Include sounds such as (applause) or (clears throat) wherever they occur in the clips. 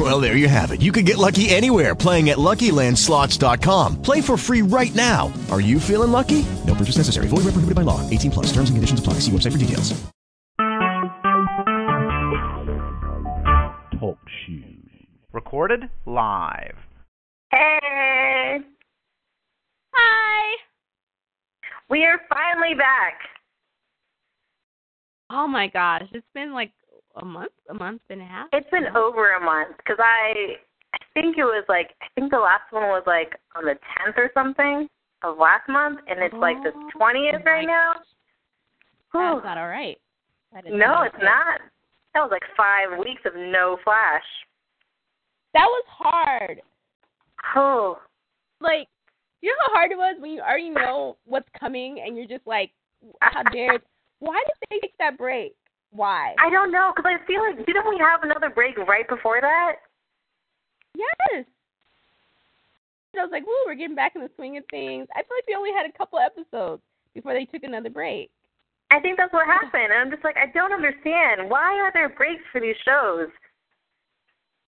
Well, there you have it. You can get lucky anywhere playing at LuckyLandSlots.com. Play for free right now. Are you feeling lucky? No purchase necessary. Void where prohibited by law. 18 plus. Terms and conditions apply. See website for details. Talk shoes. Recorded live. Hey, Hi. we are finally back. Oh my gosh, it's been like a month, a month and a half. It's been over a month because I, I think it was like I think the last one was like on the tenth or something of last month, and it's like the Oh, twentieth right now. Whew. That's not all right. That No, it's okay. not. That was like five weeks of no flash. That was hard. Oh, Like, you know how hard it was when you already know what's coming and you're just like, (laughs) how dare? Why did they take that break? Why? I don't know because I feel like didn't we have another break right before that? Yes. I was like, woo, we're getting back in the swing of things. I feel like we only had a couple episodes before they took another break. I think that's what happened, and I'm just like I don't understand why are there breaks for these shows?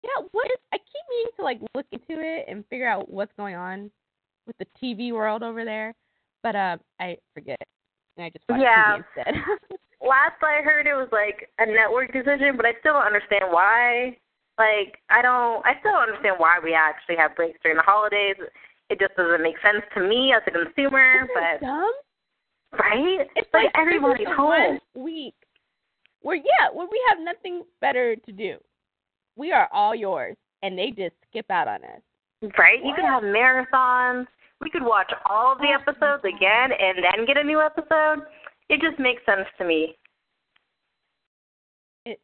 Yeah, what is? I keep meaning to like look into it and figure out what's going on with the TV world over there, but uh, I forget, and I just watch Yeah. TV instead. (laughs) Last I heard, it was like a network decision, but I still don't understand why. Like, I don't, I still don't understand why we actually have breaks during the holidays. It just doesn't make sense to me as a consumer. Isn't But dumb? right, It's like, like everybody's this is the home. One week where yeah, where we have nothing better to do. We are all yours, and they just skip out on us. Right? You could have marathons. We could watch all of the Oh, episodes again and then get a new episode. It just makes sense to me. It,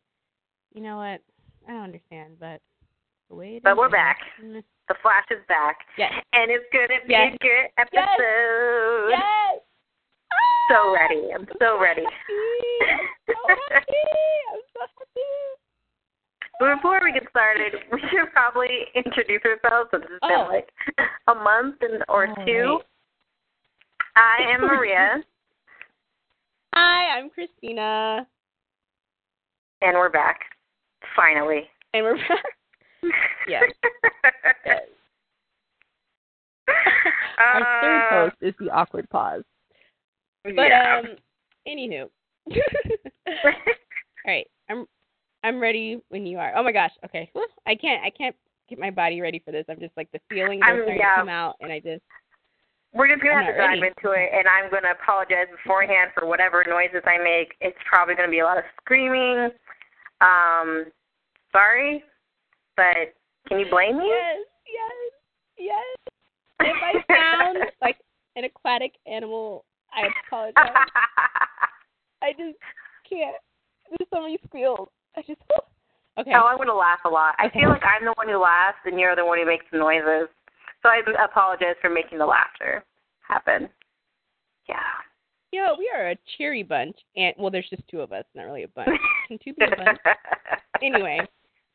you know what? I don't understand, but way But we're back. The Flash is back, Yes. and it's gonna be Yes. a good episode. Yes. So ready. I'm so ready. happy. I'm (laughs) so happy. I'm so happy. But before we get started, we should probably introduce ourselves since it's Oh. been like a month and or two. right. I am Maria, (laughs) Hi, I'm Christina, and we're back. Finally. and we're back. (laughs) Yes. Yes. Our third Uh, host is the awkward pause. But yeah. um, anywho. (laughs) All right, I'm I'm ready when you are. Oh my gosh. Okay. I can't I can't get my body ready for this. I'm just like the feelings are I'm- starting yeah. to come out, and I just We're just gonna I'm have to dive ready. into it, and I'm gonna apologize beforehand for whatever noises I make. It's probably gonna be a lot of screaming. Um, sorry, but can you blame me? yes, yes, yes. If I sound (laughs) like an aquatic animal, I apologize. (laughs) I just can't. There's so many squeals. I just. (gasps) Okay. Oh, I'm gonna laugh a lot. I feel like I'm the one who laughs, and you're the one who makes the noises. So I apologize for making the laughter happen. Yeah. Yeah, we are a cheery bunch, and well, there's just two of us, not really a bunch. (laughs) Can two be a bunch? Anyway,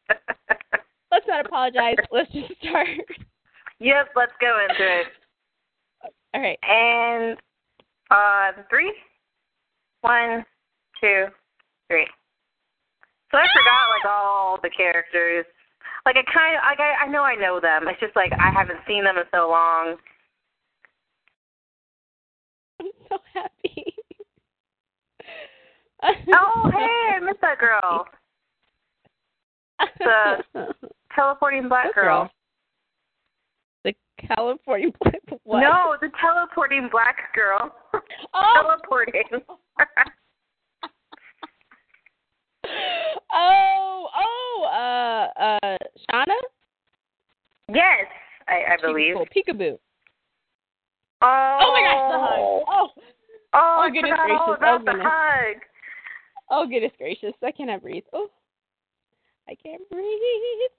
(laughs) let's not apologize. Let's just start. Yep, let's go into it. All right. And uh, three, one, two, three. So I forgot like all the characters. Like I kind of, like I, I know I know them. It's just like I haven't seen them in so long. I'm so happy. Oh, (laughs) hey, I miss that girl. The- Teleporting black What girl. The California Black. What? No, the teleporting black girl. Oh. teleporting. (laughs) oh, oh, uh, uh, Shawna. yes, I, I believe. Peekaboo. Oh, Oh my gosh, the hug. Oh, Oh, Oh, goodness all gracious. about Oh, the goodness. hug. oh goodness gracious! I cannot breathe. Oh, I can't breathe.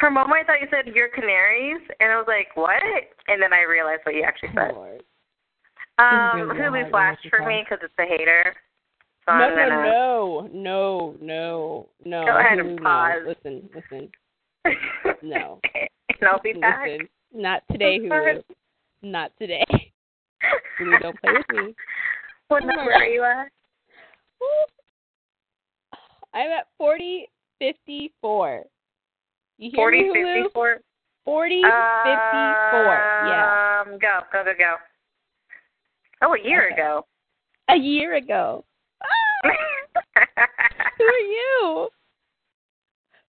For a moment, I thought you said your canaries, and I was like, what? And then I realized what you actually said. Lord. Um, Hulu flashed for me because it's a hater, no, no, no, no, no, no. Go ahead and no. pause. Listen, listen. (laughs) No. and I'll be back. Listen, not today, Hulu. Not today. Hulu, don't play with me. What number are you at? (sighs) I'm at forty fifty four. You hear me, Hulu? fifty four. Forty fifty four. Yeah. Um, go, go, go, go. Oh, a year Okay. ago. A year ago. (laughs) Who are you?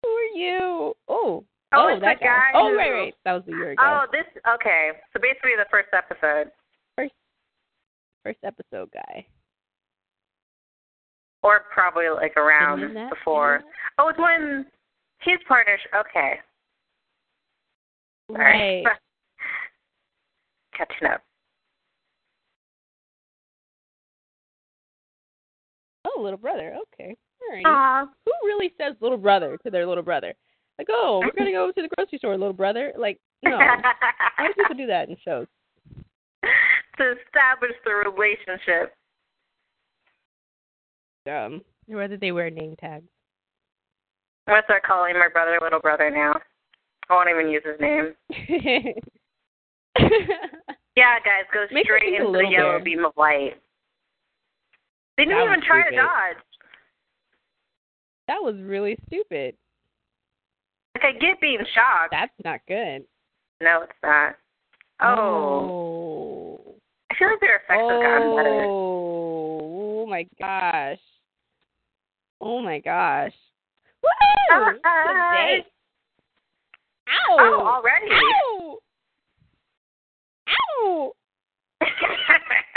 Who are you? Oh. Oh, oh it's that the guy Oh, right, right. That was a year ago. oh, this okay. So basically, the first episode, First first episode guy. or probably like around before. Oh, it's when his partner. Okay, right. Right. (laughs) Catching up. Oh, little brother. Okay. All right. Aw. Who really says little brother to their little brother? Like, oh, we're gonna go to the grocery store, little brother. Like, no. (laughs) Why do people do that in shows? to establish the relationship. Um, or whether they wear name tags. I'm gonna start calling my brother little brother now. I won't even use his name. (laughs) Yeah, guys, go straight into the yellow Bear. beam of light. They didn't That even try to dodge. that was really stupid. Like I get being shocked. That's not good. No, it's not. Oh, Oh. I feel like their effects have gotten better. Oh, oh my gosh. Oh my gosh. Ah. Oh, Woo! hi. Today. Ow! Oh, already? Ow! Ow! (laughs)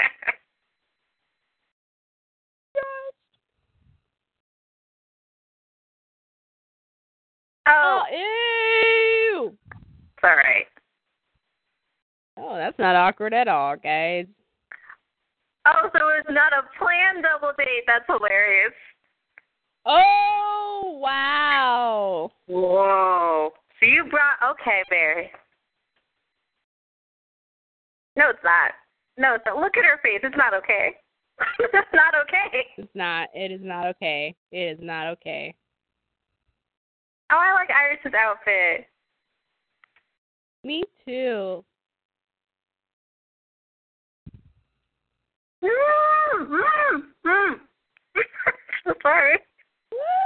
oh, Oh, ew! it's all right. Oh, that's not awkward at all, guys. Oh, so it's not a planned double date. That's hilarious. Oh, wow. Whoa. So you brought okay, Barry. No, it's not. No, it's not. Look at her face. It's not okay. (laughs) it's not okay. It's not. It is not okay. It is not okay. Oh, I like Iris's outfit. Me too. Mm, mm, mm. so (laughs) sorry.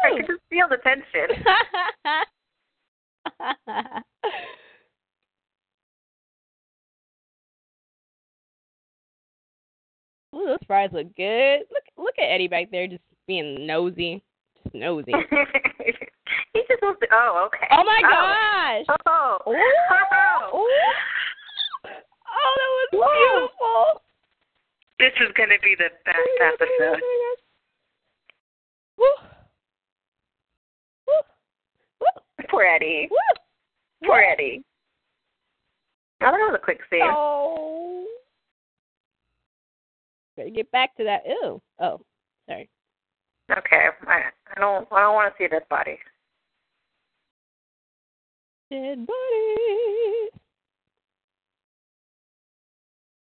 I Woo! can just feel the tension. (laughs) Ooh, those fries look good. Look, look at Eddie back there, just being nosy, just nosy. (laughs) he just wants to. Oh, okay. Oh my oh. gosh! Oh. Ooh. Oh. Ooh. Oh, that was Whoa. beautiful. This is going to be the best oh episode. Oh Woo. Woo. Woo. Poor Eddie. Woo. Poor Eddie. I Oh, that was a quick scene. Oh. Better get back to that. Ew. Oh, sorry. Okay, I, I don't. I don't want to see dead body. Dead body.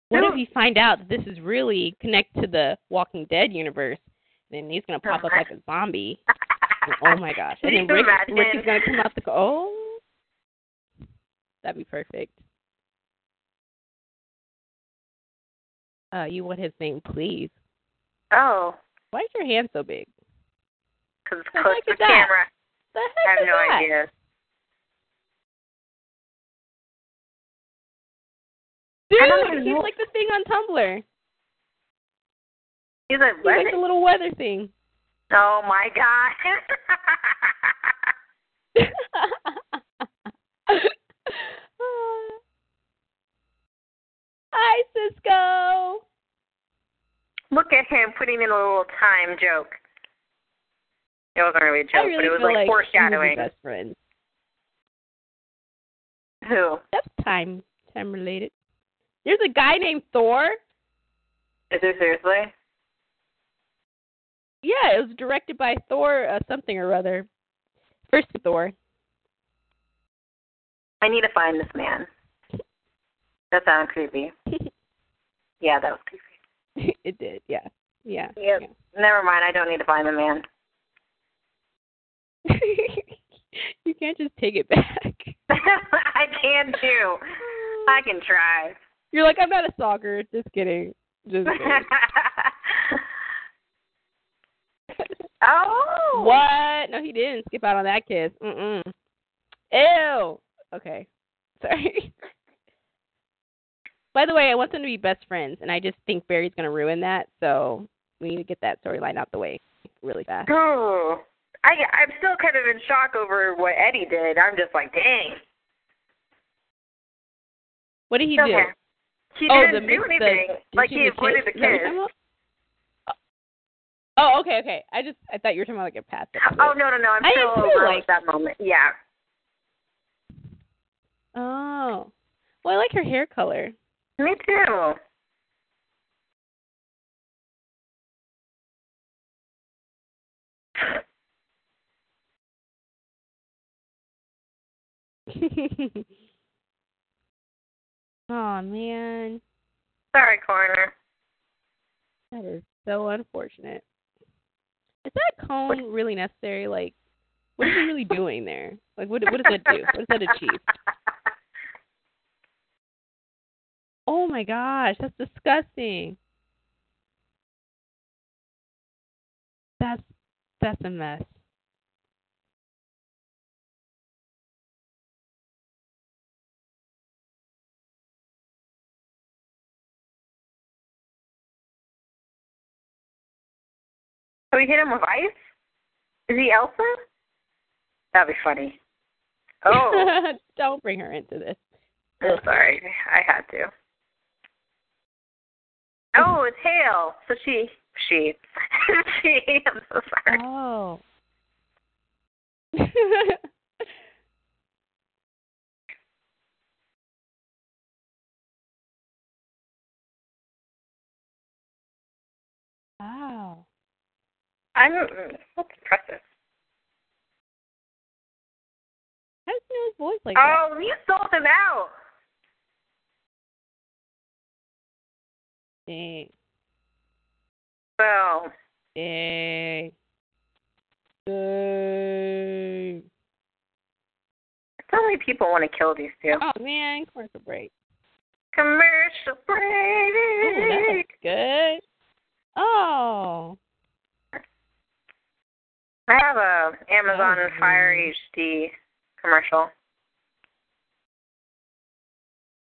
What if you find out that this is really connected to the Walking Dead universe? Then he's gonna pop up like a zombie. Oh my gosh! (laughs) And then Rick. Rick is gonna come out the oh. That'd be perfect. Uh, you want his name, please? Oh, Why is your hand so big? because it's close to the camera. The I have no that? idea. Dude, he's know. like the thing on Tumblr. He's like, He's like the little weather thing. oh my god. (laughs) Hi, Cisco. Look at him putting in a little time joke. It wasn't really a joke, really but it was like, like foreshadowing. We're best friends. Who? That's time time related. There's a guy named Thor. Is it seriously? Yeah, it was directed by Thor uh, something or other. First Thor. I need to find this man. That sounded creepy. (laughs) Yeah, that was creepy. (laughs) it did, yeah. Yeah. Yep. Never mind. I don't need to find the man. (laughs) you can't just take it back. I can too. I can try. You're like, I'm not a stalker. Just kidding. Just (laughs) kidding. oh. what? No, he didn't skip out on that kiss. Mm-mm. Ew. Okay. (laughs) Sorry. By the way, I want them to be best friends, and I just think Barry's going to ruin that, so we need to get that storyline out the way really fast. Ooh. I I'm still kind of in shock over what Eddie did. I'm just like, dang. What did he Okay. do? He Oh, didn't the- do the- anything. did like he the avoided the kiss? Is that what you're kiss. talking about? Oh, okay, okay. I just I thought you were talking about like a past. episode. Oh no no no! I'm I still too, over like- that moment. Yeah. Oh. Well, I like her hair color. Me too. (laughs) oh man, Sorry, corner. that is so unfortunate. Is that cone really necessary? Like, what is he really (laughs) doing there? Like, what what does that do? What does that achieve? (laughs) Oh my gosh, that's disgusting. That's that's a mess. So we hit him with ice? Is he Elsa? That'd be funny. Oh, (laughs) Don't bring her into this. I'm sorry. I had to. Oh, it's hail. So she, she, (laughs) she. I'm so sorry. Oh. (laughs) wow. I'm. That's impressive. How does he voice like oh, that? Oh, you sold him out. Dang. Well, Dang. Dang. so many people want to kill these two. Oh man, commercial break. Commercial Oh, that break. looks good. Oh. I have a Amazon Oh, Fire. HD commercial.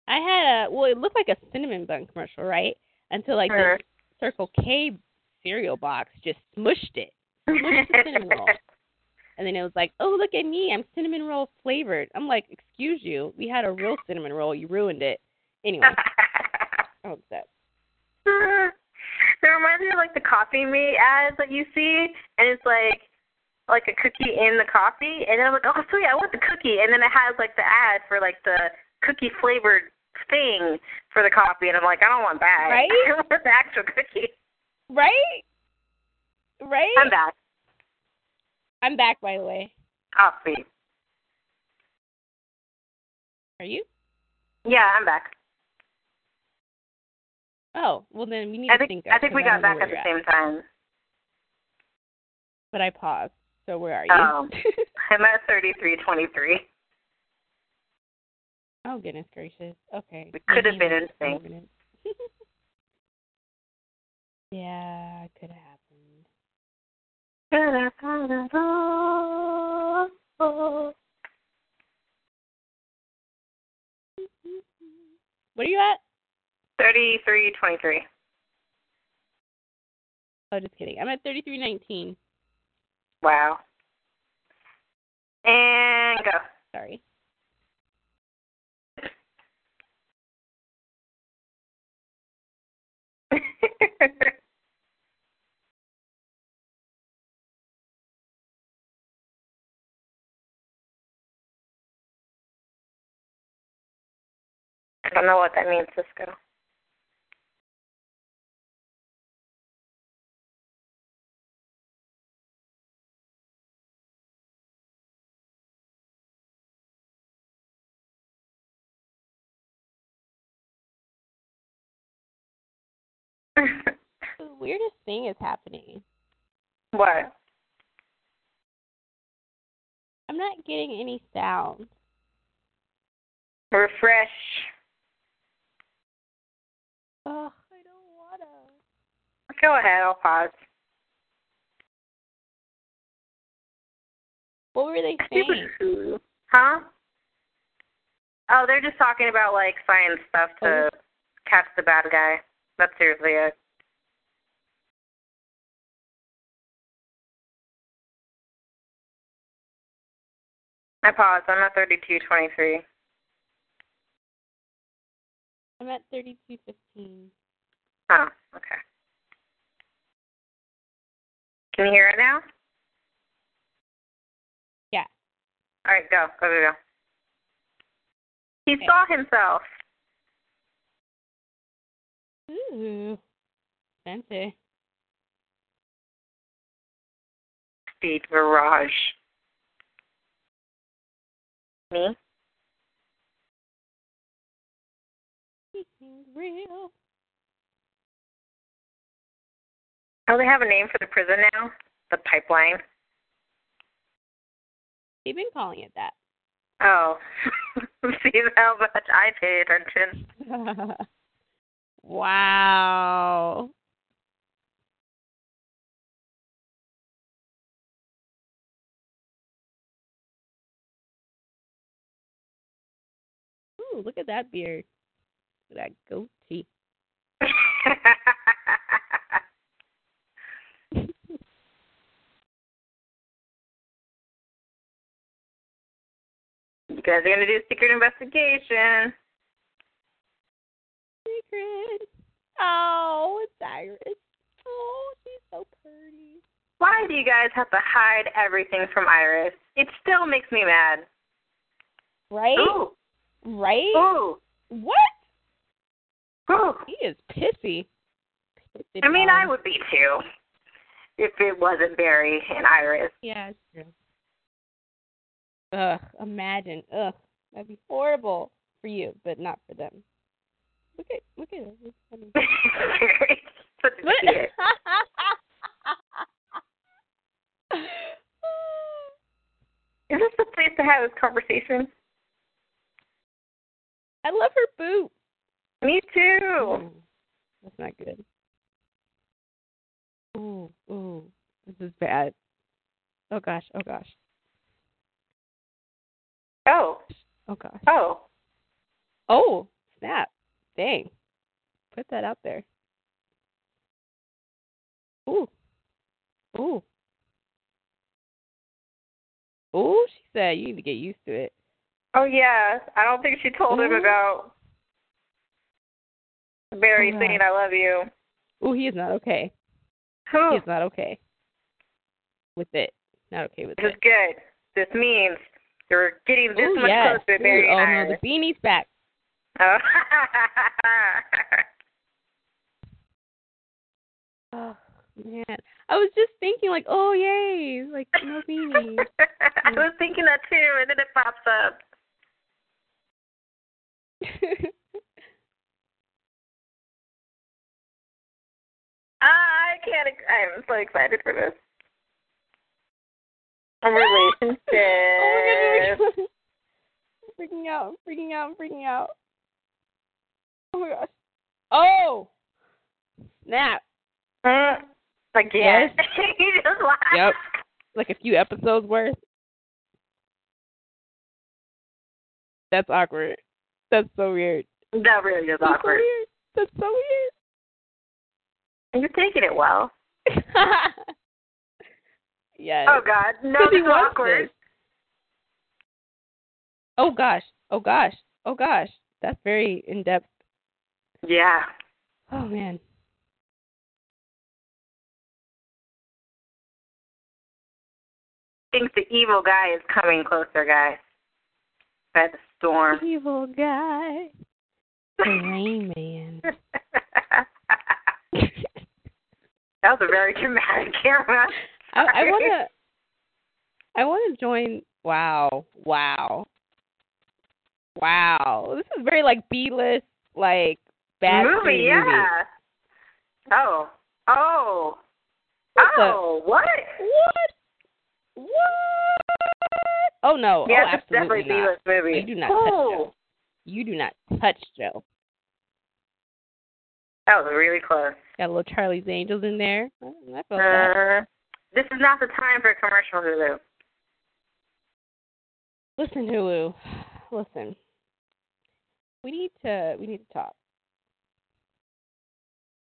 I had a well, it looked like a cinnamon bun commercial, right? Until like Mhm. this Circle K cereal box just smushed it. Smushed the cinnamon (laughs) roll. And then it was like, Oh, look at me, I'm cinnamon roll flavored. I'm like, Excuse you, we had a real cinnamon roll, you ruined it. Anyway, (laughs) I'm upset. it reminds me of like the coffee mate ads that you see, and it's like like a cookie in the coffee, and then I'm like, oh sweet, I want the cookie, and then it has like the ad for like the cookie flavored thing for the coffee, and I'm like, I don't want that. Right? (laughs) I want the actual cookie. Right? Right? I'm back. I'm back by the way. Oh sweet. Are you? Yeah, I'm back. Oh, well then we need I to think. I think we got back at the you're same time. But I paused. So where are you? Oh. I'm at thirty three twenty three. oh goodness gracious. Okay. We could have been in it's sync. five minutes. (laughs) yeah, it could have happened. What are you at? Thirty three twenty three. Oh, just kidding. I'm at 3319. Wow. And go. Sorry. (laughs) I don't know what that means, Cisco. Weirdest thing is happening. What? I'm not getting any sound. Refresh. Ugh, I don't wanna. Go ahead, I'll pause. What were they saying? Huh? Oh, they're just talking about like science stuff to oh. catch the bad guy. That's seriously it. I paused. I'm at thirty-two twenty-three. I'm at thirty-two fifteen. Oh, okay. Can you hear it now? Yeah. All right, go, go, go, go. He saw himself. Ooh, fancy. Speed Mirage. Me? Real. Oh, they have a name for the prison now? The pipeline. They've been calling it that. Oh. (laughs) See how much I pay attention. (laughs) wow. Ooh, look at that beard. Look at that goatee. you guys are gonna do a secret investigation. Secret. Oh, it's Iris. Oh, she's so pretty. Why do you guys have to hide everything from Iris? It still makes me mad. Right? Ooh. Right? Ooh. What? Ooh. He is pissy. pissy I mean, I would be too. If it wasn't Barry and Iris. Yeah, it's true. Ugh, imagine. Ugh, that'd be horrible for you, but not for them. Look at, look at it. (laughs) It's funny. Such a What? (laughs) Is this the place to have this conversation? I love her boot. Me too. That's not good. Ooh, ooh, this is bad. Oh gosh, oh gosh, Oh. oh gosh. Oh. Oh, snap. Dang. Put that out there. Ooh. Ooh. Ooh, she said you need to get used to it. Oh yeah. I don't think she told him about Barry Oh, saying I love you. Oh, he is not okay. He Who? is not okay with it. Not okay with it. This is good. This means you're getting this Ooh, much yes. closer to Ooh, Barry and oh Iris. no, the beanie's back. Oh. (laughs) Oh man, I was just thinking like, oh yay, like no beanie. (laughs) I was thinking that too, and then it pops up. (laughs) I can't. I'm so excited for this. A relationship. (laughs) oh my I'm freaking out, freaking out, freaking out. Oh my gosh. Oh, snap! Mm, Again. Yes. (laughs) you just laughed. Yep. Like a few episodes worth. That's awkward. That's so weird. That really is That's awkward. so weird. That's so weird. And You're taking it well. (laughs) yes. Oh God, no, 'Cause he this is awkward. this. Oh gosh. Oh gosh. Oh gosh. That's very in depth. Yeah. Oh man. think the evil guy is coming closer, guys. By the storm. Evil guy. The Rain Man. that was a very dramatic camera. I, I wanna (laughs) I wanna join wow. Wow. Wow. This is very like B list, like bad movie, yeah. Oh, Oh. What the- oh, what? What? What? Oh no! Yeah, oh, absolutely definitely not. You do not touch oh, Joe. You do not touch Joe. That was really close. Got a little Charlie's Angels in there. Oh, I felt. Uh, this is not the time for a commercial, Hulu. Listen, Hulu. (sighs) Listen. We need to. We need to talk.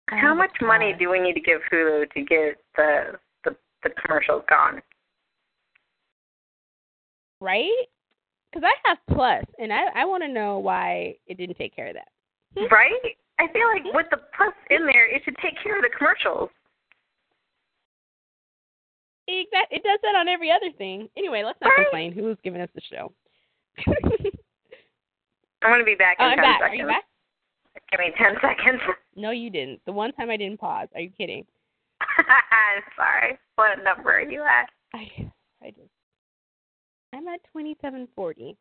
How Oh, much money do we need to give Hulu to get the the, the commercials gone? Right? Because I have Plus, and I I want to know why it didn't take care of that. (laughs) Right? I feel like with the plus in there, it should take care of the commercials. It, it does that on every other thing. Anyway, let's not Right. complain. Who's giving us the show? (laughs) I'm gonna be back in Oh, I'm ten back. Are seconds. you back? Give me ten seconds. No, you didn't. The one time I didn't pause. Are you kidding? (laughs) I'm sorry. What number are you at? I I'm at twenty seven forty.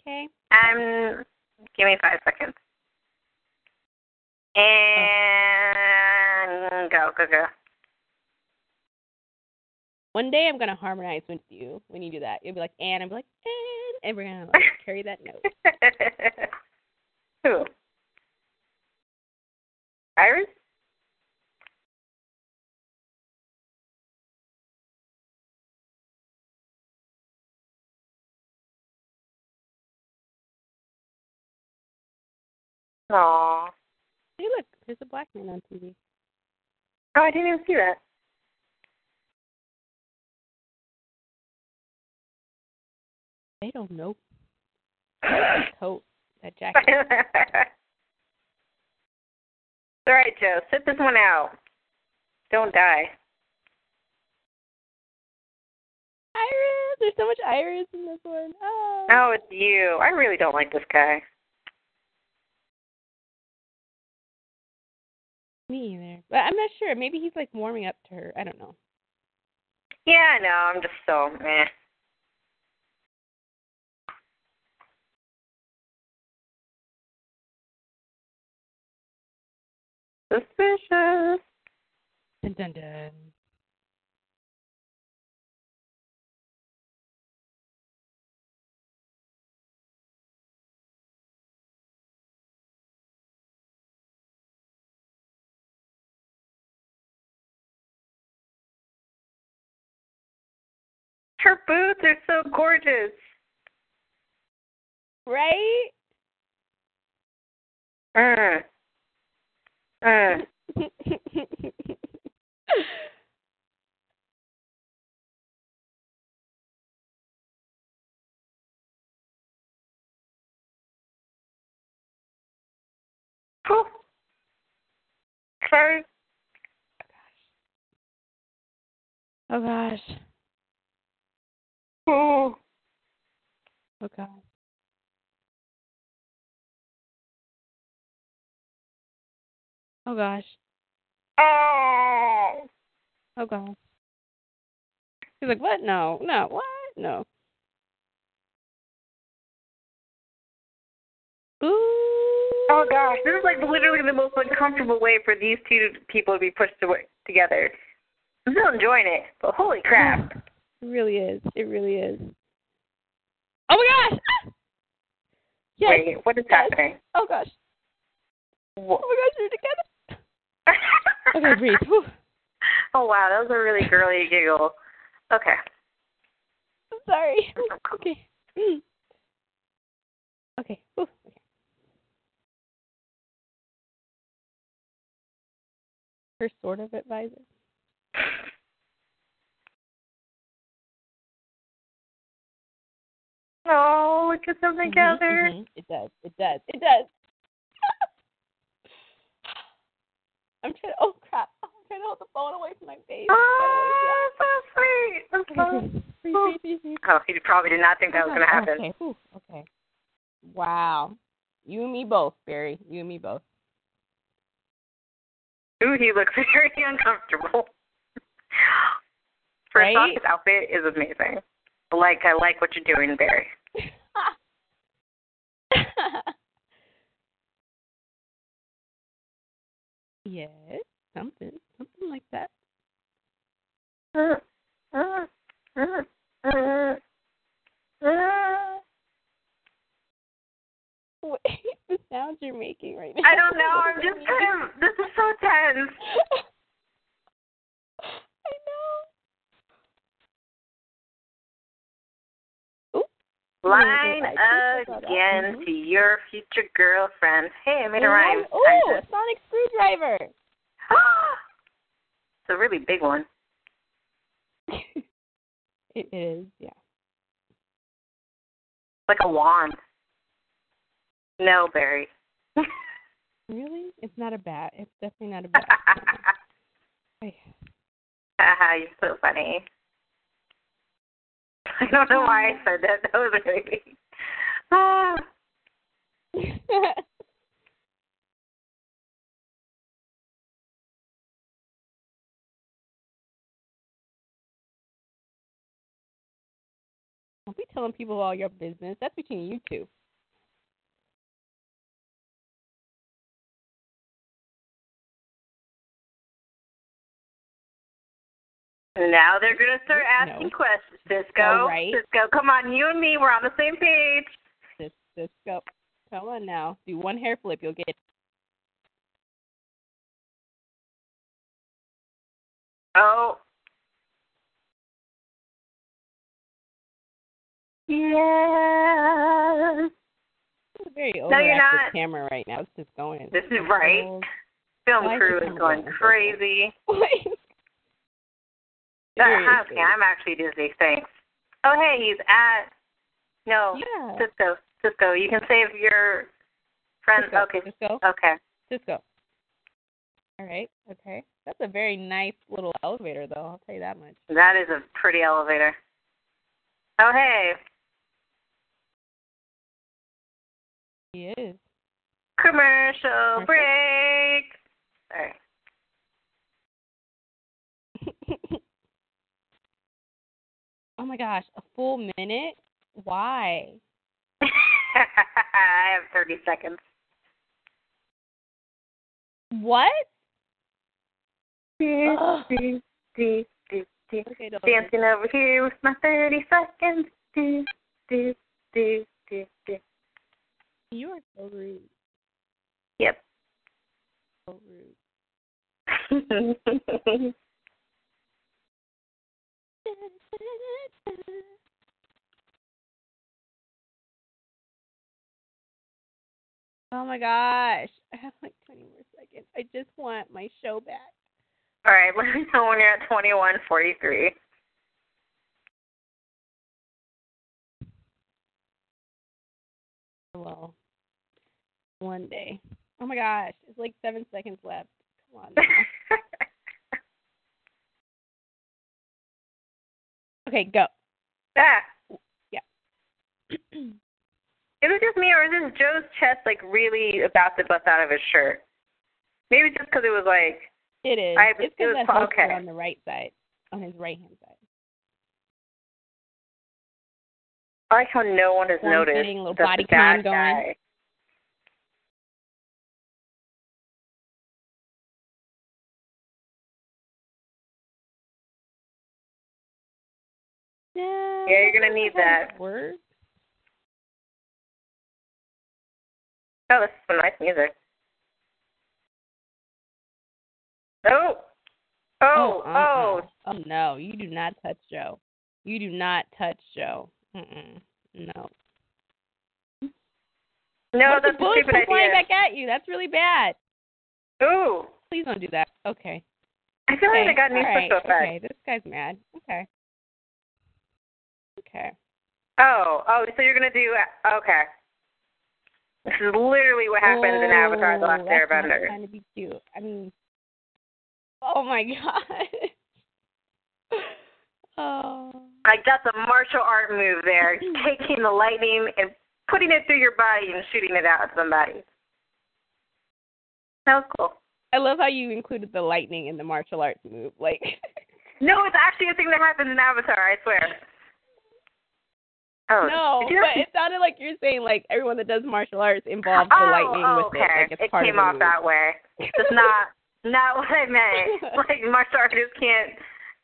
Okay. Um, give me five seconds. And go, go, go. One day I'm gonna harmonize with you when you do that. You'll be like, and I'm like, and and we're gonna like, carry that (laughs) note. Who? Iris? Aw. Hey, look, there's a black man on TV. Oh, I didn't even see that. They don't know. That (laughs) coat, that (laughs) jacket. All right, Joe. Sit this one out. Don't die. Iris, there's so much Iris in this one. Oh. Oh, it's you. I really don't like this guy. Me either. But I'm not sure. Maybe he's like warming up to her. I don't know. Yeah, I know. I'm just so meh. Suspicious. Dun dun dun. Her boots are so gorgeous. Right? Mm. Mm. (laughs) Whew. Sorry. oh gosh. Oh. Oh god. Oh gosh. Oh. Oh gosh. He's like, what? No, no, what? No. Ooh. Oh gosh, this is like literally the most uncomfortable way for these two people to be pushed away, together. I'm still enjoying it, but holy crap. It really is. It really is. Oh my gosh! Ah! Yes. Wait, what is yes. happening? Oh gosh. Wha- Oh my gosh, you're together. (laughs) Okay, breathe. Whew. oh wow, that was a really girly giggle. Okay. I'm sorry. Okay. Mm. Okay. Whew. Okay. Her sort of advisor. Oh, look at them Mhm, together. mhm. It does. It does. It does. (laughs) I'm trying to. Oh crap! I'm trying to hold the phone away from my face. Oh, so sweet. That's so- (laughs) breathe. Oh, he probably did not think that was going to happen. Okay. Okay. Wow. You and me both, Barry. You and me both. Ooh, he looks (laughs) very uncomfortable. First off, Right? his outfit is amazing. Like, I like what you're doing, Barry. (laughs) yes. Something. Something like that. (laughs) What the sounds you're making right now? I don't know. I'm just kind of. This is so tense. (laughs) I know. Ooh. Mm-hmm. Line I again to mm-hmm. your future girlfriend. Hey, I made a rhyme. Ooh, Kinda. sonic screwdriver. (gasps) it's a really big one. (laughs) it is, yeah. Like a wand. No, Barry. (laughs) Really? It's not a bat. It's definitely not a (laughs) bat. Haha, you're so funny. (laughs) I don't know why I said that. That was. Ah. (sighs) Don't be telling people all your business. That's between you two. Now they're gonna start asking No. questions. Cisco, All right. Cisco, come on, you and me, we're on the same page. Cisco. Come on now. Do one hair flip. You'll get. Oh. Yeah. Very No, overactive you're not. camera right now. It's just going. This is right. Oh. Film Why crew is going going in a crazy. (laughs) Okay, I'm actually dizzy. Thanks. Oh, hey, he's at. No, Yeah. Cisco. Cisco, you can save your friend. Cisco, Okay. Cisco. Okay. Cisco. All right. Okay. That's a very nice little elevator, though. I'll tell you that much. That is a pretty elevator. Oh, hey. He is. Commercial break. Sorry. (laughs) oh my gosh, a full minute? Why? (laughs) I have 30 seconds. What? Do, do, do, do. Okay, don't. Dancing over here with my 30 seconds. Do, do, do, do, do. You are so rude. Yep. So rude. (laughs) Oh my gosh. (laughs) I have like 20 more seconds. I just want my show back. All right, (laughs) let me know when you're at 21:43. Well, one day. Oh my gosh. It's like seven seconds left. Come on. (laughs) now. Okay, go. ah, Yeah. (clears throat) is it just me or is this Joe's chest like really about to bust out of his shirt? Maybe just because it was like It is. I- it's it because that okay. on the right side, on his right hand side. I like how no one has noticed little body the bad con going. guy. Yeah, Yeah, you're gonna need that. Word. Oh, this is some nice music. Oh. oh, oh, uh-uh. oh! Oh no, you do not touch Joe. You do not touch Joe. Mm-mm. No. No, What that's the a bullets stupid come flying idea. back at you? That's really bad. Ooh, Please don't do that. Okay. I feel okay. like I got new All right. special. Okay, this guy's mad. Okay. Okay. Oh, oh, so you're gonna do okay. This is literally what happens in Avatar: The Last Oh, Airbender. trying to be cute. I mean, oh my (laughs) god. oh. Like that's a martial art move there, (clears throat) taking the lightning and putting it through your body and shooting it out at somebody. That was cool. I love how you included the lightning in the martial arts move. Like, No, it's actually a thing that happens in Avatar. I swear. Oh, no, but it sounded like you're saying like everyone that does martial arts involves oh, the lightning oh, with okay. it. Like it's it part came of off that way. It's not (laughs) not what I meant. (laughs) like martial artists can't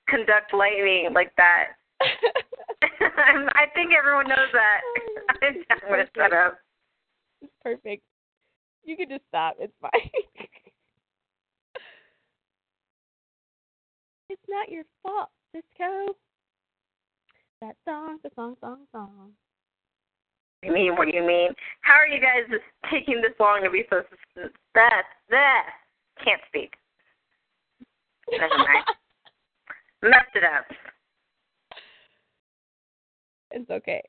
conduct lightning like that. (laughs) I think everyone knows that. Oh, I'm gonna shut up. It's perfect. You can just stop. It's fine. it's not your fault, Cisco. That song, the song, song, song. I mean, what do you mean? How are you guys taking this long to be so that that can't speak. Never mind. (laughs) Messed it up. It's okay.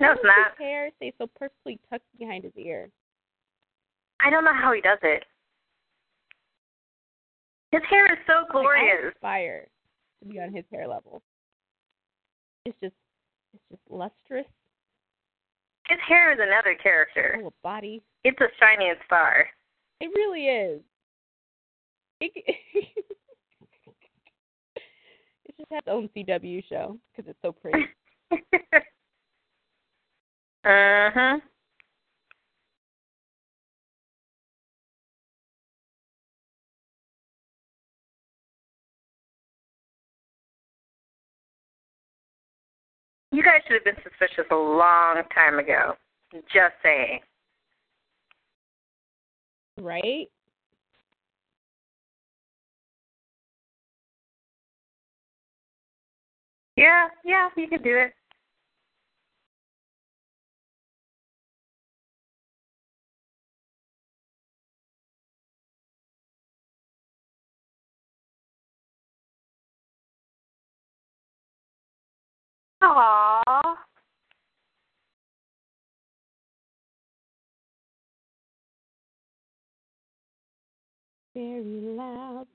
No, it's not. His hair stays so perfectly tucked behind his ear. I don't know how he does it. His hair is so Like, I aspire to be on his hair level. It's just, it's just lustrous, His hair is another character. full of body. It's a shining star. It really is. It, (laughs) it just has its own CW show because it's so pretty. (laughs) uh huh. You guys should have been suspicious a long time ago. Just saying. right? Yeah, yeah, you can do it. Aww. Very loud.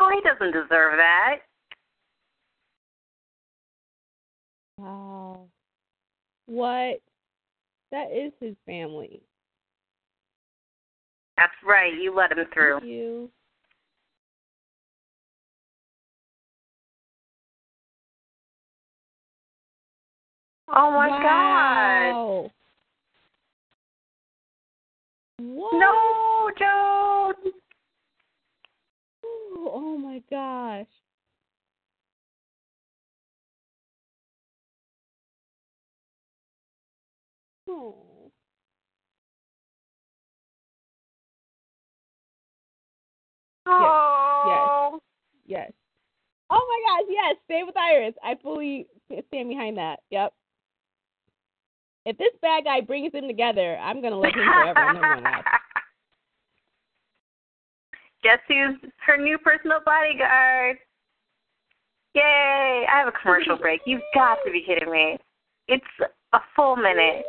Oh, he doesn't deserve that. Wow. What? That is his family. That's right. You let him through. Thank you. Oh my god. wow. What? No, Joe. Oh, oh my gosh. Oh. Oh. Yes. Oh my gosh, yes, stay with Iris. I fully stand behind that. Yep. If this bad guy brings them together, I'm gonna love him forever. I'm never gonna. Guess who's her new personal bodyguard? Yay! I have a commercial break. You've got to be kidding me. It's a full minute.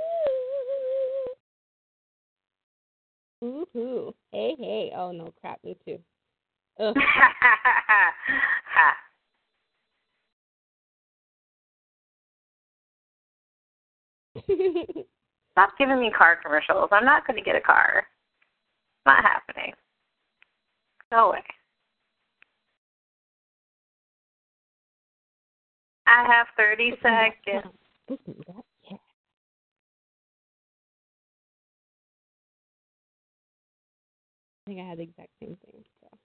Woohoo. Hey, hey. Oh no, crap, me too. (laughs) (laughs) Stop giving me car commercials. I'm not going to get a car. Not happening. No way. I have 30 seconds. Think I had the exact same thing. So.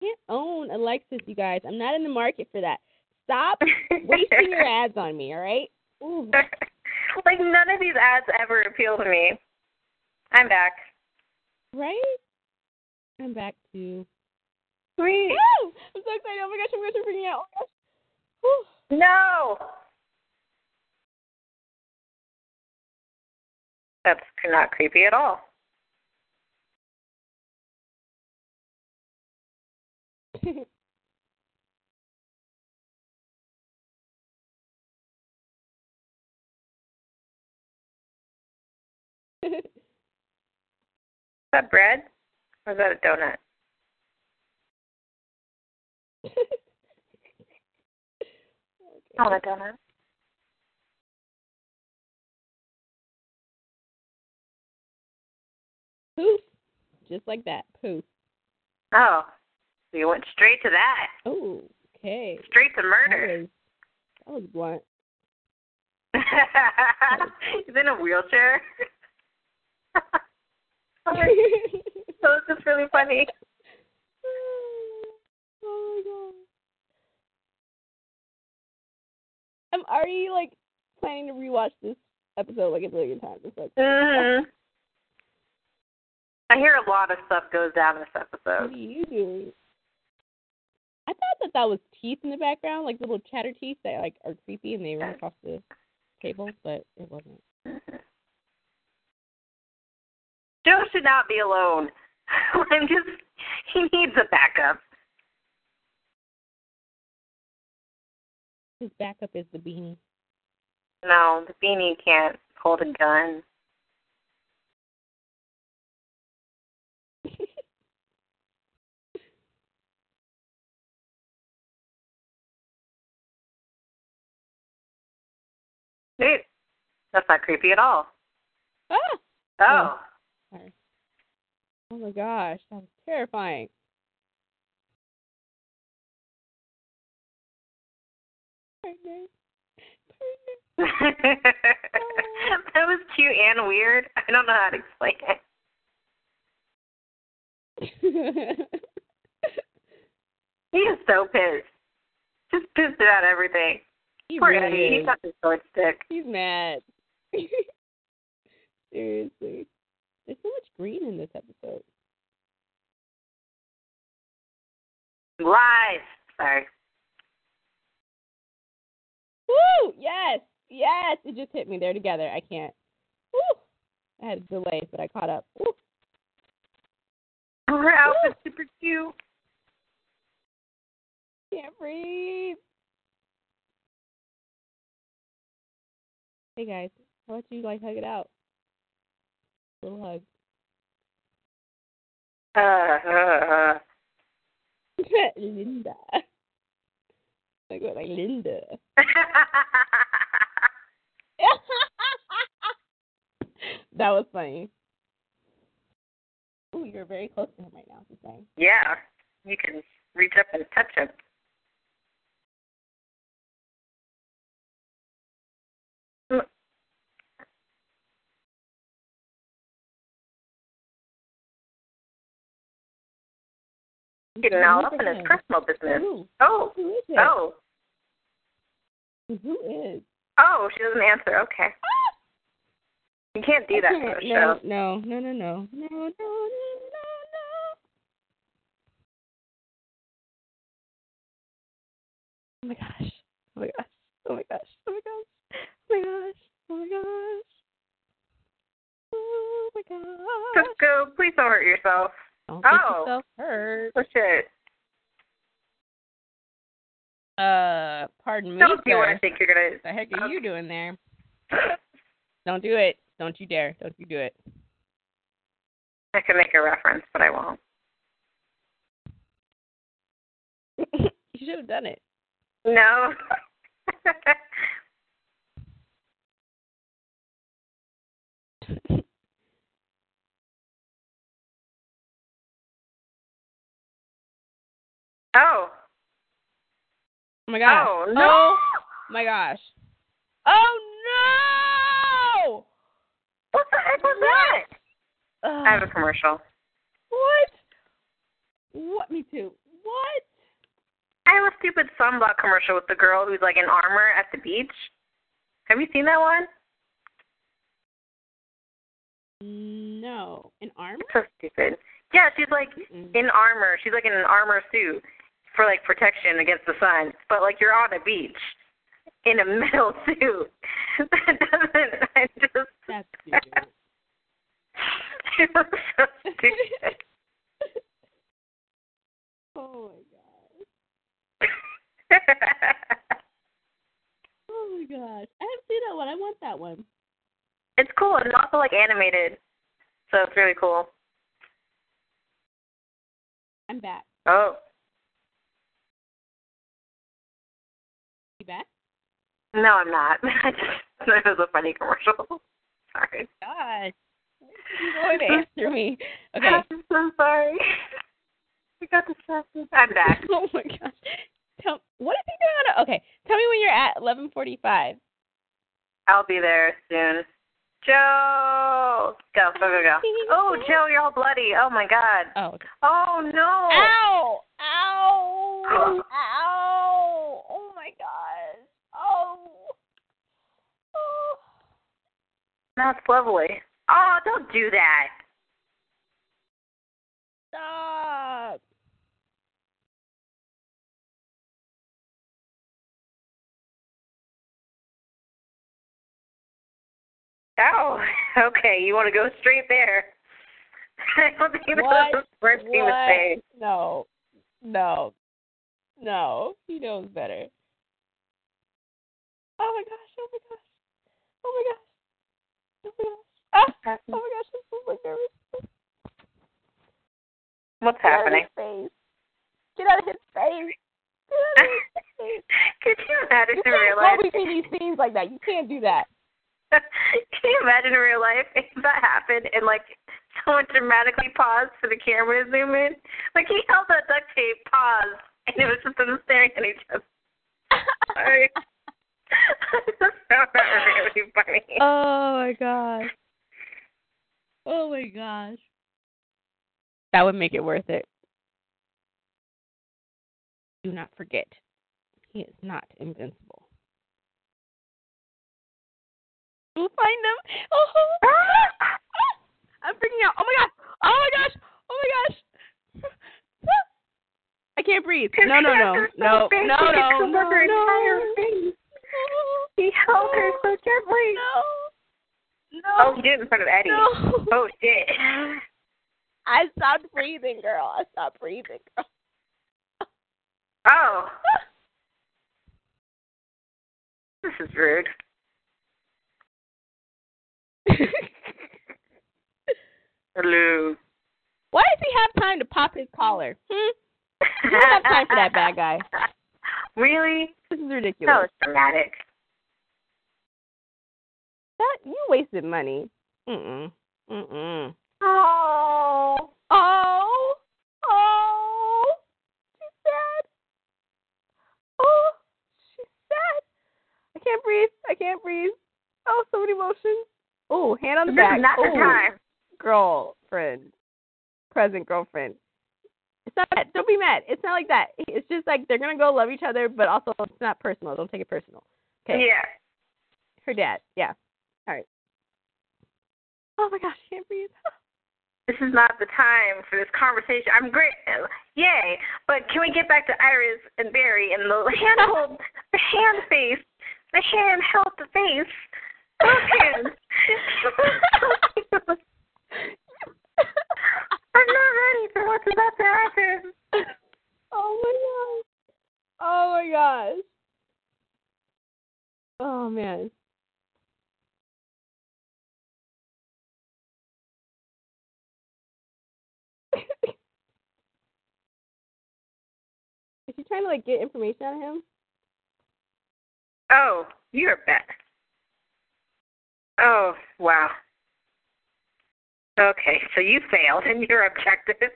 Can't own Alexis, you guys. I'm not in the market for that. Stop wasting your (laughs) ads on me, all right? Ooh. like none of these ads ever appeal to me. I'm back. Right? I'm back too. Sweet. Woo! I'm so excited. Oh my gosh, oh my gosh, I'm freaking out. Oh my gosh. Whew. No. That's not creepy at all. (laughs) Is that bread? Or is that a donut? I want a donut. Poof. Just like that. Poof. Oh, so you went straight to that. Oh, okay. Straight to That murder. was, that was blunt. (laughs) He's in a wheelchair. (laughs) (laughs) so it's just really funny. oh my god. I'm already like planning to rewatch this episode like a billion times. It's like, hmm I hear a lot of stuff goes down in this episode. what are you doing? I thought that that was teeth in the background, like little chatter teeth that like are creepy and they run across the cable, but it wasn't. Joe should not be alone. (laughs) I'm just he needs a backup. His backup is the beanie. No, the beanie can't hold a gun. (laughs) Dude, that's not creepy at all. ah! Oh. Sorry. Oh my gosh, that was terrifying. Partner. Partner. that was cute and weird. I don't know how to explain it. (laughs) He is so pissed. Just pissed about everything. he Poor really Eddie. is. He's got the sword stick. He's mad. (laughs) Seriously. There's so much green in this episode. Lies. Sorry. Woo! Yes! Yes! It just hit me. They're together. I can't. Woo! I had a delay, but I caught up. Woo! Her outfit's super cute. Can't breathe. Hey guys, how about you like hug it out? Little hug. Uh, uh, uh. (laughs) Linda. I go like Linda. (laughs) that was funny. Ooh, you're very close to him right now, he's saying. yeah. You can reach up and touch him. getting all up in his personal business. Who? Oh, who is it? Oh. Who is? Oh, she doesn't answer. Okay. You can't do that okay. to a no, show. No, no, no, no, no, no, no. Oh my gosh. Oh my gosh. Oh my gosh. Oh my gosh. Oh my gosh. Oh my gosh. Oh my gosh. Cisco, please don't hurt yourself. Don't get Oh. yourself hurt. Oh shit. Uh, pardon me, Don't do what I think you're gonna. What the heck are you doing there? (laughs) Don't do it. Don't you dare. Don't you do it. I can make a reference, but I won't. (laughs) you should have done it. No. (laughs) oh. Oh my gosh. Oh no. Oh my gosh. Oh no! What the heck was that? I have a commercial. What? What? Me too. What? I have a stupid sunblock commercial with the girl who's like in armor at the beach. Have you seen that one? No. in armor? It's so stupid. Yeah, she's like Mm-mm. in armor. She's like in an armor suit for like protection against the sun. But like you're on a beach in a (laughs) metal suit. that doesn't. I just. (laughs) That's stupid. it was so stupid. oh my gosh. (laughs) Oh my gosh. I haven't seen that one. I want that one. it's cool. It's also like animated, so it's really cool. I'm back. Oh. No, I'm not. (laughs) I just thought it was a funny commercial. (laughs) Sorry. God. You going to answer me? (laughs) Okay. I'm so sorry. We got distracted. I'm back. oh my gosh. Tell what is he doing on a, okay. Tell me when you're at eleven forty five. I'll be there soon. Joe! Go, go, go, go. Oh, Joe, you're all bloody. Oh my god. Oh. Oh no. Ow! Ow! (sighs) Ow! Oh my gosh. Oh. Oh. That's lovely. Oh, don't do that. Stop. Oh, (laughs) okay. You want to go straight there? (laughs) I don't think What? that's the first thing to say. No. No. No. He knows better. Oh my gosh. Oh my gosh. Oh my gosh. Oh my gosh. Ah! Oh my gosh. I'm so like, nervous. What's Get happening? Get out of his face. Get out of his (laughs) face. Could you imagine You in can't real life? these scenes like that. You can't do that. (laughs) Can you imagine in real life if that happened and like someone dramatically paused for the camera to zoom in? Like he held that duct tape pause and it was just them staring at each other. (laughs) Sorry. That really funny. Oh my gosh. Oh my gosh. That would make it worth it. Do not forget, he is not invincible. We'll find him. Oh, (laughs) I'm freaking out. Oh my gosh. Oh my gosh. Oh my gosh. (laughs) I can't breathe. No, no, no, no, no, no, no, no, her entire no. face. He held her so gently. No. No. Oh, he did it in front of Eddie. No. Oh shit. (laughs) I stopped breathing, girl. I stopped breathing, girl. Oh. (laughs) This is rude. Hello. Why does he have time to pop his collar? Hmm? You don't have time for that bad guy. (laughs) Really? This is That ridiculous. was dramatic. That you wasted money. Mm mm. Mm mm. Oh. Oh. Oh. She's sad. Oh. She's sad. I can't breathe. I can't breathe. Oh, so many emotions. Oh, hand on the This back. is not the time. girlfriend, present girlfriend. It's not that. Don't be mad. It's not like that. It's just like they're gonna go love each other, but also it's not personal. Don't take it personal. Okay. Yeah. Her dad. Yeah. All right. Oh my gosh, I can't breathe. (laughs) This is not the time for this conversation. I'm great. Yay. But can we get back to Iris and Barry and the hand (laughs) hold, the hand face, the hand held the face. (laughs) Those hands. Oh I'm not ready for what's about to happen. oh my gosh. Oh my gosh. Oh man. (laughs) Is she trying to like get information out of him? Oh, you're back. Oh, wow. Okay, so you failed in your objective.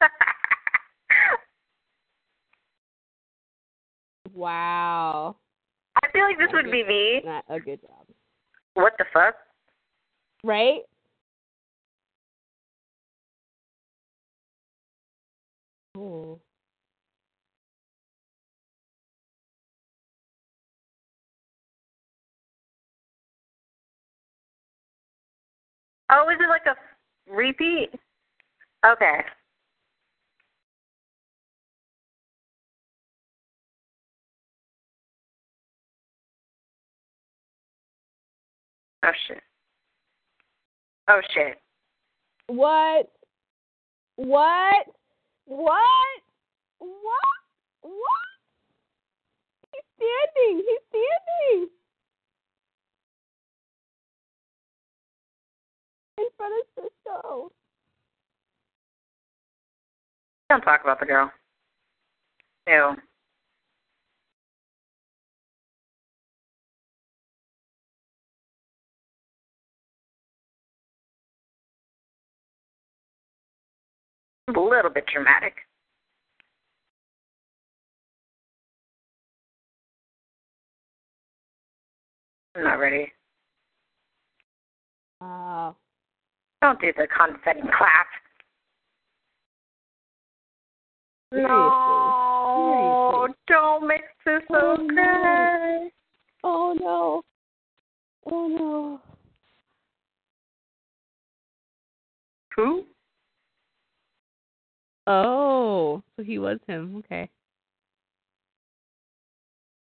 (laughs) Wow. I feel like this would be me. Not a good job. What the fuck? Right? Oh. Oh, is it like a repeat? Okay. Oh shit. Oh shit. What? What? What? What? What? He's standing. He's standing. in front of Cisco. Don't talk about the girl. Ew. A little bit dramatic. I'm not ready. Wow. Uh. Don't do the confetti clap. Seriously. No, Seriously. don't make this Oh, okay. Oh no. Oh no. Who? Oh, so he was him. Okay.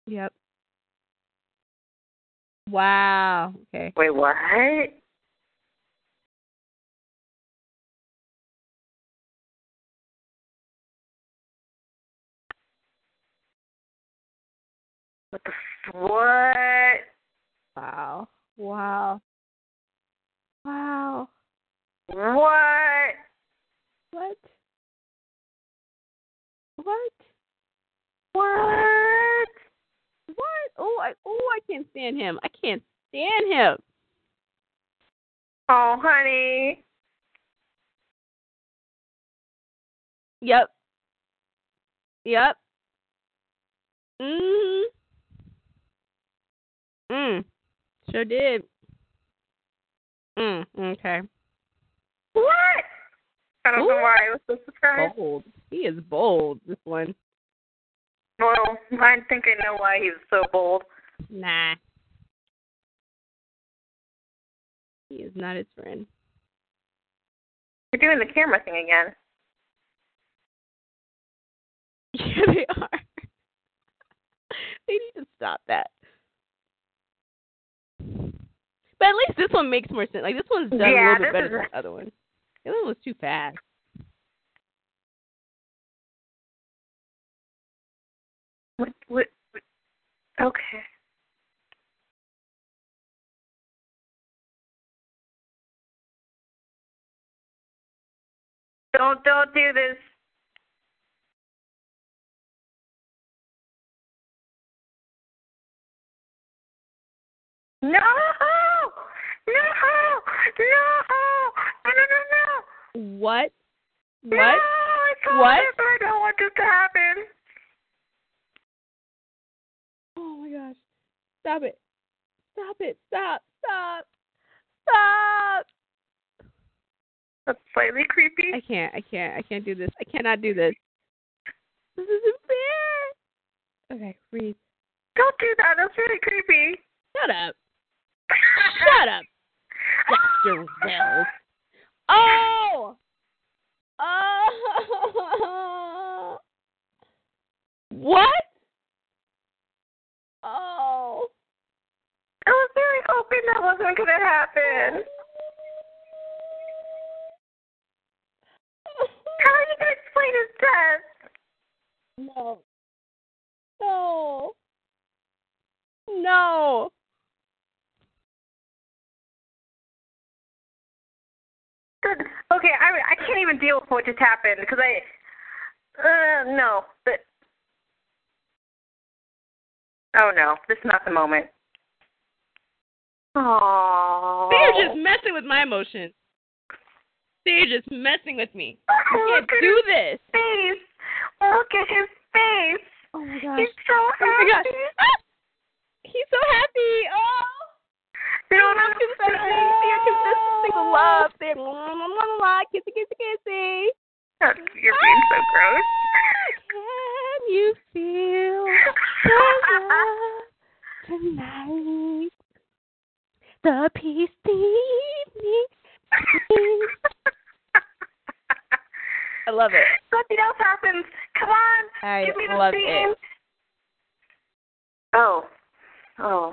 Yep. Wow. Okay. Wait, what? What the f- what? Wow. Wow. Wow. What? What? What? What? What? Oh, I oh I can't stand him. I can't stand him. Oh, honey. Yep. Yep. Mhm. Mm. Sure did. Mm. Okay. What? I don't know why I was so surprised. Bold. He is bold. This one. Well, I think I know why he's so bold. Nah. He is not his friend. You're doing the camera thing again. (laughs) Yeah, they are. (laughs) they need to stop that. But at least this one makes more sense. Like this one's done a little bit better is- than the other one. The other one was too fast. What? What? what- Okay. Don't don't do this. No! No! No! No! No! No! What? No! What? No! I What? you I don't want this to happen. Oh my gosh. Stop it. Stop it. Stop. Stop. Stop. That's slightly creepy. I can't. I can't. I can't do this. I cannot do this. This isn't fair. Okay, breathe. Don't do that. That's really creepy. Shut up. Shut up, Dr. Wells. Oh! Oh! What? Oh. I was really hoping that wasn't going to happen. How are you going to explain his death? No. No. No. Good. Okay, I I can't even deal with what just happened because I. Uh, no. But. Oh no, this is not the moment. Oh. They're just messing with my emotions. They're just messing with me. (laughs) I can't do this. face. Look at his face. Oh my gosh. He's so Oh my gosh. happy. Ah! He's so happy. Oh. You don't They're confessing. They're confessing the love. They're la, la, la, la, kissy, kissy, kissy. You're being so gross. Can you feel the love tonight? The peace (laughs) evening. I love it. Something else happens. Come on. I Give me the love scene. it. Oh. Oh.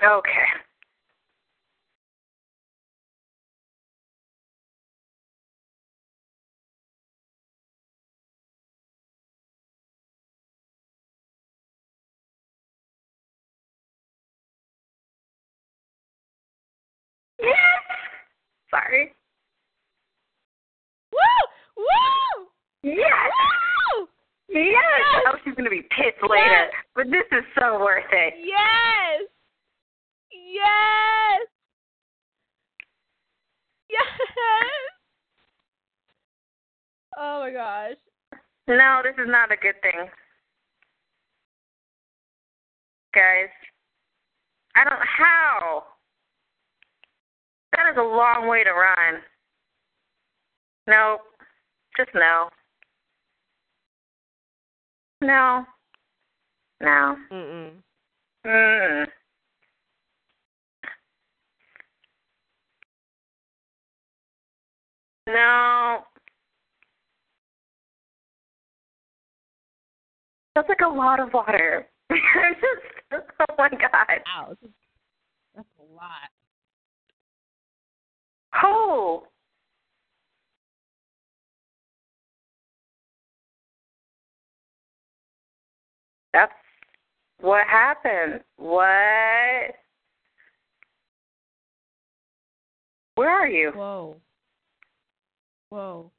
Okay. Yes. (laughs) Sorry. Woo! Woo! Yes. Woo! Yes. Oh, she's gonna be pissed later, but this is so worth it. Yes. Yes. Yes. Oh my gosh. No, this is not a good thing. Guys. I don't how. That is a long way to run. No. Just no. No. No. Mm-mm. Mm. No. That's like a lot of water. (laughs) Just, oh my god. Wow. That's a lot. Oh. That's what happened. What? Where are you? Whoa. Whoa.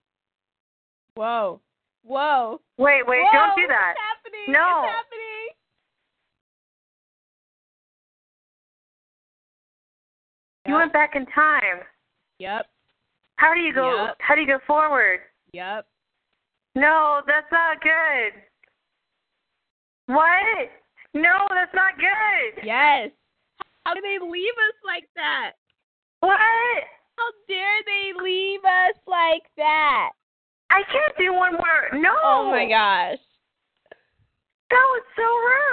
Whoa. Whoa. Wait, wait, Whoa, don't do that. What's happening? No. It's happening. You Yep. went back in time. Yep. How do you go? Yep. How do you go forward? Yep. No, that's not good. What? No, that's not good. Yes. How do they leave us like that? What? How dare they leave us like that? I can't do one more. No. Oh my gosh. That was so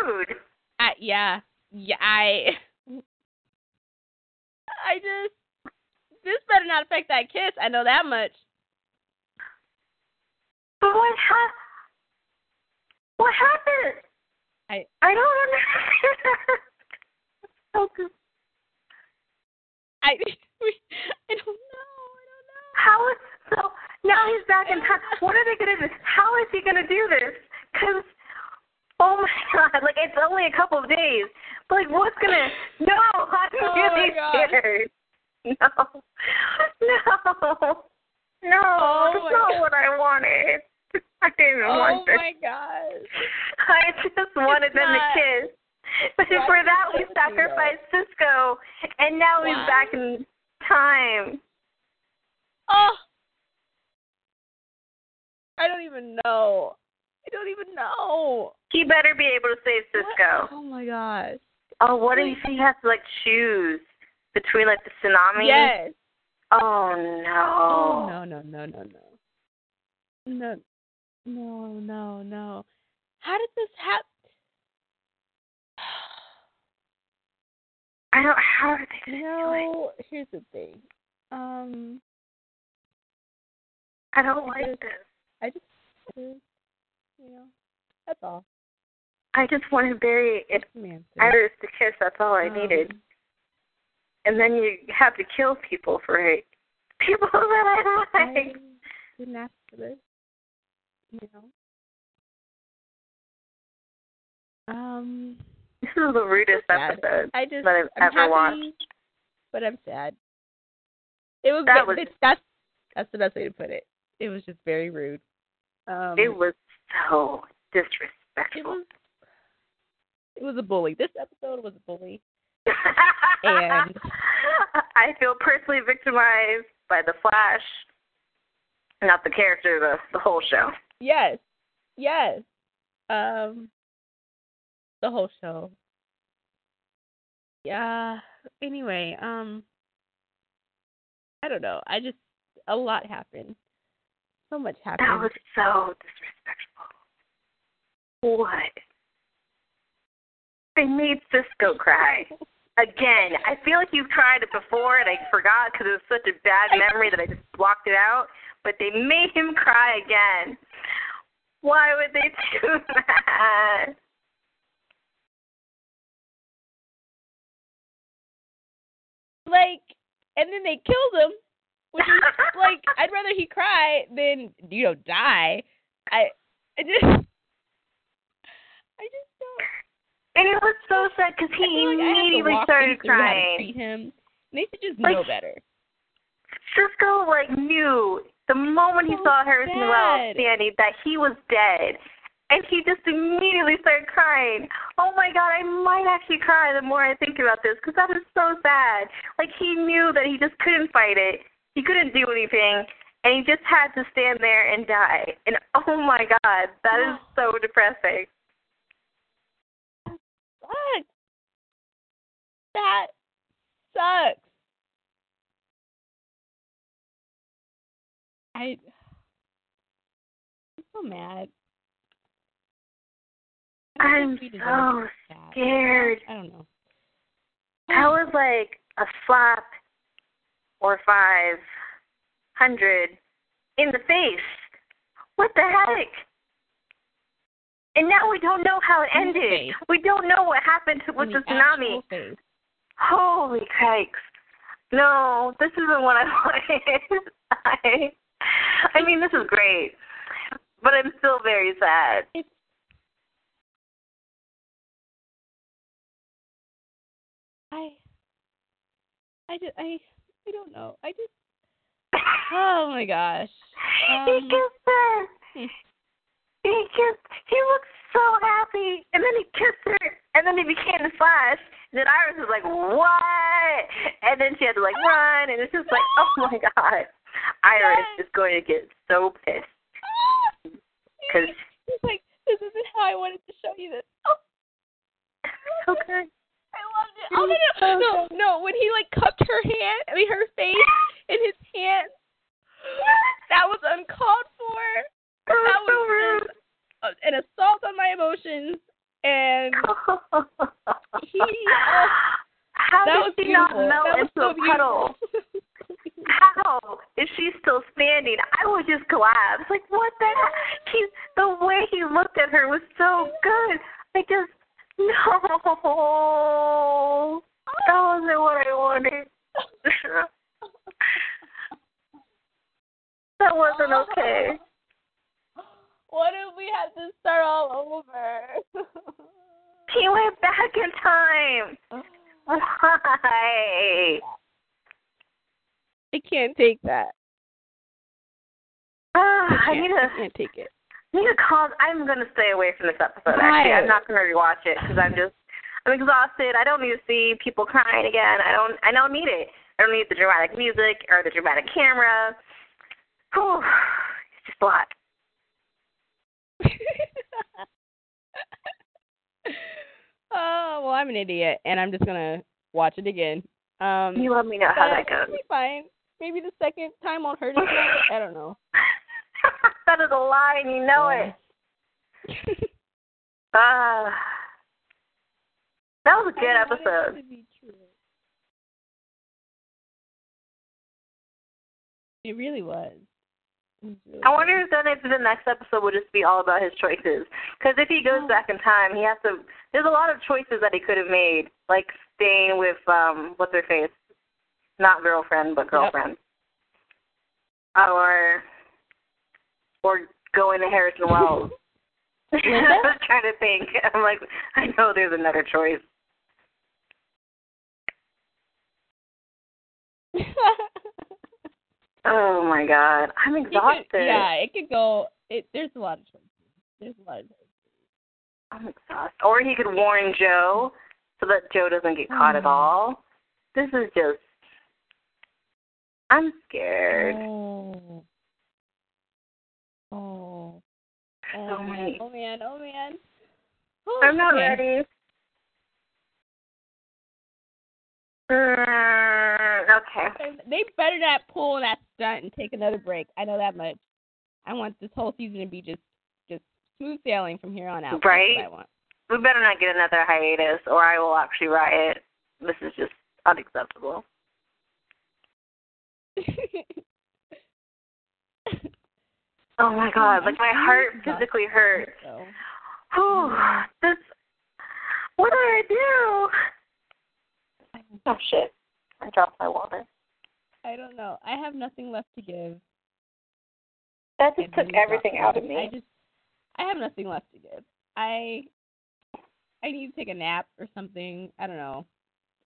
rude. I, yeah. Yeah, I I just this better not affect that kiss. I know that much. But what ha- What happened? I I don't understand. (laughs) so good. I (laughs) (laughs) I don't know. I don't know. How is so? Now he's back in time. What are they gonna do? How is he gonna do this? Cause oh my (laughs) god, like it's only a couple of days. But like, what's gonna? No, (laughs) I'm Oh really scared. No, no, no. Oh that's not God. what I wanted. I didn't Oh want this. Oh my gosh. I just wanted them not- to kiss. But Why for that, we sacrificed Cisco, and now he's back in time. Oh. I don't even know. I don't even know. He better be able to save Cisco. What? Oh my gosh. Oh, what if he has to like choose between like the tsunami? Yes. Oh no. Oh no no no no no. No no no no. How did this happen? I don't. How are they gonna do it? Here's the thing. Um, I don't like this. I just, you know, that's all. I just want to bury it. The. Iris to kiss. That's all I needed. Um, And then you have to kill people for it. People (laughs) that I I like. didn't ask for this. You know. Um, This (laughs) is the rudest episode I just that I've I'm ever happy, watched. but I'm sad. It was, That was- that's that's the best way to put it. It was just very rude. Um, It was so it disrespectful. was it was a bully. This episode was a bully. And- (laughs) I feel personally victimized by the Flash, not the character, the the whole show. Yes. Yes. Um the whole show. Yeah. Anyway, um I don't know. I just a lot happened. So much happened. That was so disrespectful. What? They made Cisco cry. (laughs) Again, I feel like you've tried it before and I forgot because it was such a bad memory that I just blocked it out. But they made him cry again. Why would they (laughs) do that? And then they killed him. Which is (laughs) like I'd rather he cry than you know die. I I just I just don't And it was so sad because he like immediately started them through how to crying. treat him. And they should just Like- know better. Cisco like knew the moment he So saw Harrison Wells standing that he was dead, and he just immediately started crying. Oh my god, I might actually cry the more I think about this because that is so sad. Like he knew that he just couldn't fight it. He couldn't do anything, and he just had to stand there and die. And oh my god, that is so depressing. Sucks. That sucks. I I'm so mad. I I'm think we deserve so scared. I don't know. That was like a slap or five hundred in the face. What the heck? And now we don't know how it ended. We don't know what happened with the the tsunami. face. Holy cakes. No, this isn't what I (laughs) wanted. I, I mean, this is great, but I'm still very sad. It's I I just I I don't know. I just (coughs) oh my gosh. he Um, kissed her. He kissed. He looked so happy, and then he kissed her, and then he became the Flash. And then Iris was like, "What?" And then she had to like run, and it's just like, "Oh my (laughs) god!" Iris is going to get so pissed (laughs) because He's like, this isn't how I wanted to show you this. Oh, okay. I loved it. Oh, no, no, no, no. When he like cupped her hand, I mean her face in his hand, that was uncalled for. That was just uh, an assault on my emotions, and he. Oh, How that did was she not beautiful. melt that was into so a puddle? beautiful. How is she still standing? I would just collapse. Like what the heck? He the way he looked at her was so good. I just no. That wasn't what I wanted. that wasn't okay. What if we had to start all over? He went back in time. Why? I can't take that. Ah, I can't, need I to can't take it. I need to call. I'm gonna stay away from this episode. Why? Actually, I'm not gonna rewatch it because I'm just I'm exhausted. I don't need to see people crying again. I don't. I don't need it. I don't need the dramatic music or the dramatic camera. Whew, it's just a lot. (laughs) oh well, I'm an idiot, and I'm just gonna watch it again. Um, You let me know how that goes. be fine. Maybe the second time won't hurt as much. I don't know. (laughs) that is a lie, and you know it. Ah, that was a (laughs) good I want it episode. It really was. It was really I wonder if then if the next episode will just be all about his choices. Because if he goes back in time, he has to. There's a lot of choices that he could have made, like staying with um, what's her face, not girlfriend but girlfriend, or or going to Harrison Wells. (laughs) (laughs) I was trying to think. I'm like, I know there's another choice. (laughs) Oh my god, I'm It could- exhausted. yeah, it could go. It there's a lot of choices. There's a lot of choices. I'm exhausted. Or he could warn Joe so that Joe doesn't get caught at Mhm. all. This is just. I'm scared. Oh. Oh. Oh So man. many- Oh man. Oh man. I'm not Okay. ready. Mm, okay. They better not pull that stunt and take another break. I know that much. I want this whole season to be just just smooth sailing from here on out. Right? I want. We better not get another hiatus or I will actually riot. This is just unacceptable. (laughs) Oh my god, like my heart physically hurts. Oh, (sighs) this. What do I do? Oh shit! I dropped my water. I don't know. I have nothing left to give. That I just took everything out of me. I just I have nothing left to give. I I need to take a nap or something. I don't know.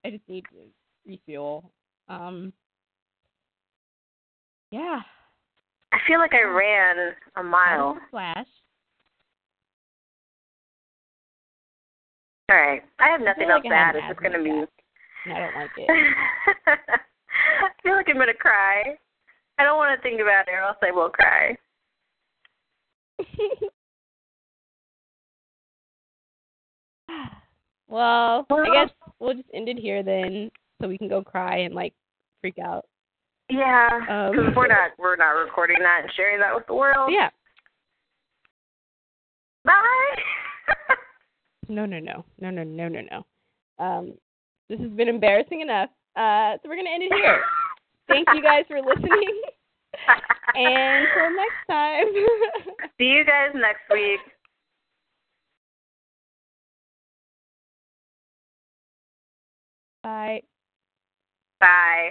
I just need to refuel. Um Yeah. I feel like I ran a mile. Flash. All right. I have nothing else like to add. It's just going to be. I don't like it. (laughs) I feel like I'm going to cry. I don't want to think about it or else I will cry. (laughs) well, I guess we'll just end it here then, so we can go cry and like freak out. Yeah, Um. because we're (laughs) not we're not recording that and sharing that with the world. Yeah. Bye. No, no, no, no, no, no, no, no. Um, this has been embarrassing enough. Uh, so we're gonna end it here. Thank you guys for listening, and until next time. (laughs) See you guys next week. Bye. Bye.